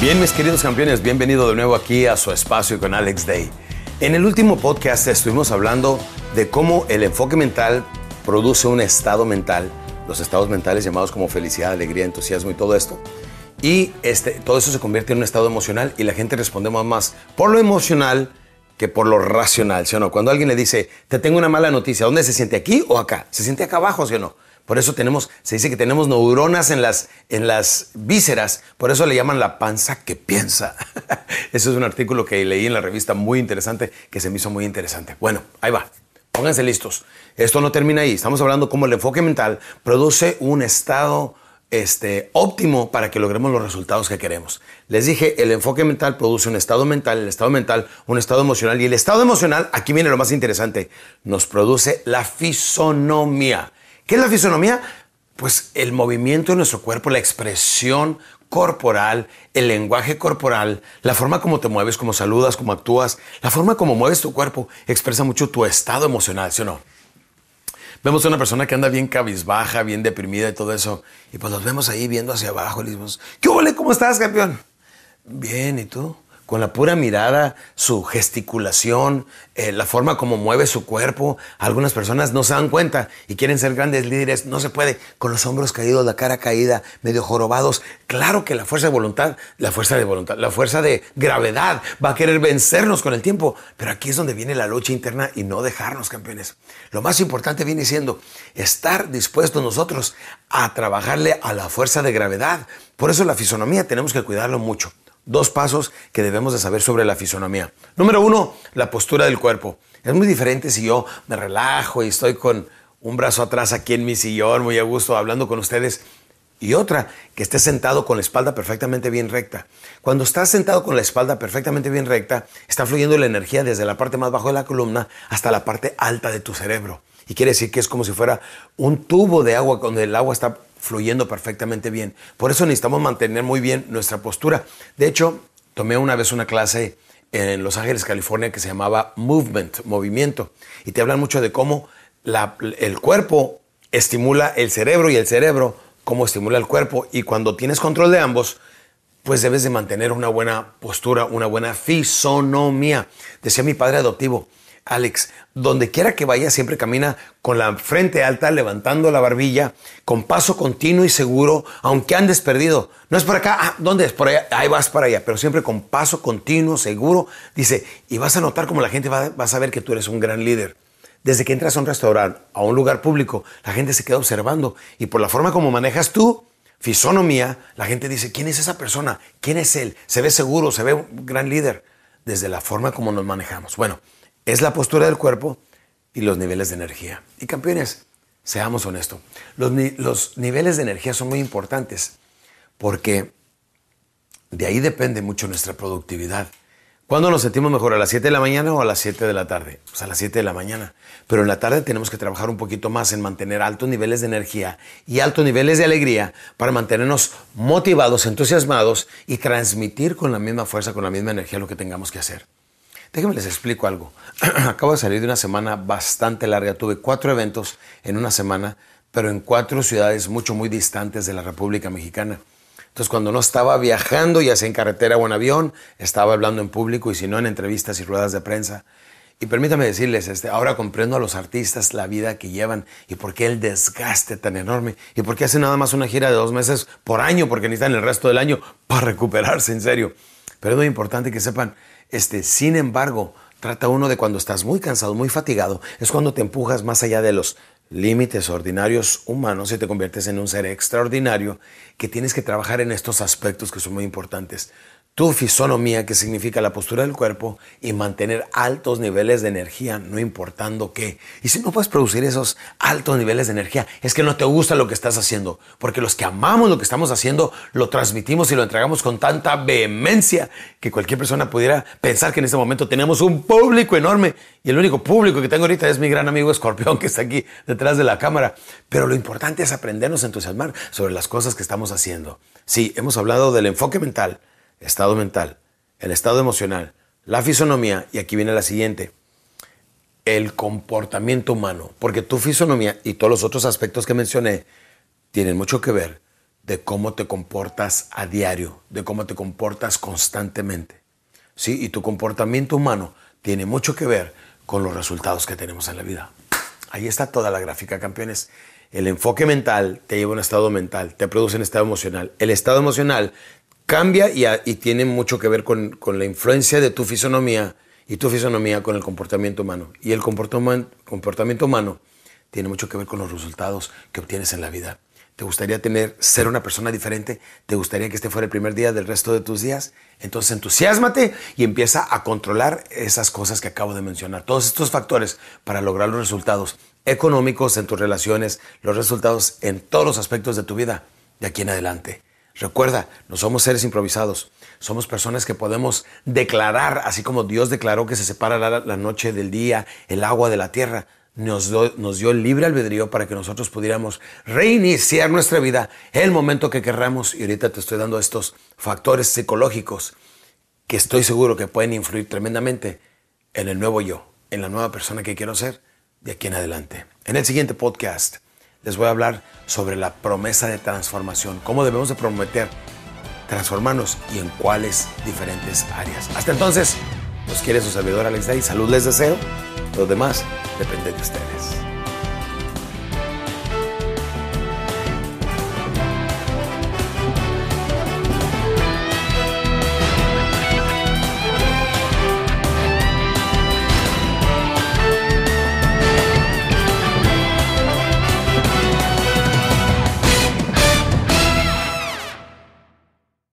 Bien, mis queridos campeones, bienvenido de nuevo aquí a su espacio con Alex Day. En el último podcast estuvimos hablando de cómo el enfoque mental produce un estado mental, los estados mentales llamados como felicidad, alegría, entusiasmo y todo esto. Y este, todo eso se convierte en un estado emocional y la gente respondemos más por lo emocional que por lo racional, ¿sí no? Cuando alguien le dice, te tengo una mala noticia, ¿dónde se siente? ¿Aquí o acá? ¿Se siente acá abajo, sí o no? Por eso tenemos, se dice que tenemos neuronas en las, en las vísceras, por eso le llaman la panza que piensa. Eso es un artículo que leí en la revista muy interesante, que se me hizo muy interesante. Bueno, ahí va. Pónganse listos. Esto no termina ahí. Estamos hablando cómo el enfoque mental produce un estado este, óptimo para que logremos los resultados que queremos. Les dije, el enfoque mental produce un estado mental, el estado mental un estado emocional y el estado emocional, aquí viene lo más interesante, nos produce la fisonomía. ¿Qué es la fisonomía? Pues el movimiento de nuestro cuerpo, la expresión corporal, el lenguaje corporal, la forma como te mueves, como saludas, como actúas, la forma como mueves tu cuerpo expresa mucho tu estado emocional, ¿sí o no? Vemos a una persona que anda bien cabizbaja, bien deprimida y todo eso, y pues los vemos ahí viendo hacia abajo y decimos, ¿qué huele? ¿Cómo estás, campeón? Bien, ¿y tú? Con la pura mirada, su gesticulación, eh, la forma como mueve su cuerpo. Algunas personas no se dan cuenta y quieren ser grandes líderes. No se puede. Con los hombros caídos, la cara caída, medio jorobados. Claro que la fuerza de voluntad, la fuerza de voluntad, la fuerza de gravedad va a querer vencernos con el tiempo. Pero aquí es donde viene la lucha interna y no dejarnos campeones. Lo más importante viene siendo estar dispuestos nosotros a trabajarle a la fuerza de gravedad. Por eso la fisonomía tenemos que cuidarlo mucho dos pasos que debemos de saber sobre la fisonomía. Número uno, la postura del cuerpo. Es muy diferente si yo me relajo y estoy con un brazo atrás aquí en mi sillón, muy a gusto, hablando con ustedes. Y otra, que esté sentado con la espalda perfectamente bien recta. Cuando estás sentado con la espalda perfectamente bien recta, está fluyendo la energía desde la parte más baja de la columna hasta la parte alta de tu cerebro. Y quiere decir que es como si fuera un tubo de agua donde el agua está fluyendo perfectamente bien. Por eso necesitamos mantener muy bien nuestra postura. De hecho, tomé una vez una clase en Los Ángeles, California, que se llamaba Movement, movimiento, y te hablan mucho de cómo el cuerpo estimula el cerebro y el cerebro cómo estimula el cuerpo, y cuando tienes control de ambos, pues debes de mantener una buena postura, una buena fisonomía. Decía mi padre adoptivo, Alex, donde quiera que vaya, siempre camina con la frente alta, levantando la barbilla, con paso continuo y seguro, aunque andes perdido. No es por acá, ah, ¿dónde es? Por allá, ahí vas para allá, pero siempre con paso continuo, seguro. Dice, y vas a notar como la gente va, va a saber que tú eres un gran líder. Desde que entras a un restaurante, a un lugar público, la gente se queda observando y por la forma como manejas tú, fisonomía, la gente dice, ¿quién es esa persona? ¿Quién es él? Se ve seguro, se ve un gran líder. Desde la forma como nos manejamos. Bueno, es la postura del cuerpo y los niveles de energía. Y campeones, seamos honestos, los, niveles de energía son muy importantes porque de ahí depende mucho nuestra productividad. ¿Cuándo nos sentimos mejor? ¿A las 7 de la mañana o a las 7 de la tarde? Pues a las 7 de la mañana. Pero en la tarde tenemos que trabajar un poquito más en mantener altos niveles de energía y altos niveles de alegría para mantenernos motivados, entusiasmados y transmitir con la misma fuerza, con la misma energía lo que tengamos que hacer. Déjenme les explico algo. Acabo de salir de una semana bastante larga. Tuve cuatro eventos en una semana, pero en cuatro ciudades mucho, muy distantes de la República Mexicana. Entonces, cuando no estaba viajando, ya sea en carretera o en avión, estaba hablando en público y si no en entrevistas y ruedas de prensa. Y permítame decirles, este, ahora comprendo a los artistas la vida que llevan y por qué el desgaste tan enorme y por qué hacen nada más una gira de dos meses por año, porque necesitan el resto del año para recuperarse, en serio. Pero es muy importante que sepan este, sin embargo, trata uno de cuando estás muy cansado, muy fatigado, es cuando te empujas más allá de los límites ordinarios humanos y te conviertes en un ser extraordinario que tienes que trabajar en estos aspectos que son muy importantes tu fisonomía, que significa la postura del cuerpo, y mantener altos niveles de energía, no importando qué. Y si no puedes producir esos altos niveles de energía, es que no te gusta lo que estás haciendo, porque los que amamos lo que estamos haciendo, lo transmitimos y lo entregamos con tanta vehemencia que cualquier persona pudiera pensar que en este momento tenemos un público enorme. Y el único público que tengo ahorita es mi gran amigo Escorpión, que está aquí detrás de la cámara. Pero lo importante es aprendernos a entusiasmar sobre las cosas que estamos haciendo. Sí, hemos hablado del enfoque mental estado mental, el estado emocional, la fisonomía y aquí viene la siguiente, el comportamiento humano, porque tu fisonomía y todos los otros aspectos que mencioné tienen mucho que ver de cómo te comportas a diario, de cómo te comportas constantemente. ¿Sí? Y tu comportamiento humano tiene mucho que ver con los resultados que tenemos en la vida. Ahí está toda la gráfica, campeones. El enfoque mental te lleva a un estado mental, te produce un estado emocional. El estado emocional cambia y, tiene mucho que ver con, la influencia de tu fisonomía y tu fisonomía con el comportamiento humano. Y el comportamiento humano tiene mucho que ver con los resultados que obtienes en la vida. ¿Te gustaría tener, ser una persona diferente? ¿Te gustaría que este fuera el primer día del resto de tus días? Entonces entusiasmate y empieza a controlar esas cosas que acabo de mencionar. Todos estos factores para lograr los resultados económicos en tus relaciones, los resultados en todos los aspectos de tu vida de aquí en adelante. Recuerda, no somos seres improvisados, somos personas que podemos declarar, así como Dios declaró que se separa la, noche del día, el agua de la tierra nos, nos dio el libre albedrío para que nosotros pudiéramos reiniciar nuestra vida el momento que querramos. Y ahorita te estoy dando estos factores psicológicos que estoy seguro que pueden influir tremendamente en el nuevo yo, en la nueva persona que quiero ser de aquí en adelante. En el siguiente podcast les voy a hablar sobre la promesa de transformación, cómo debemos de prometer transformarnos y en cuáles diferentes áreas. Hasta entonces, nos quiere su servidor Alex Day. Salud les deseo. Lo demás depende de ustedes.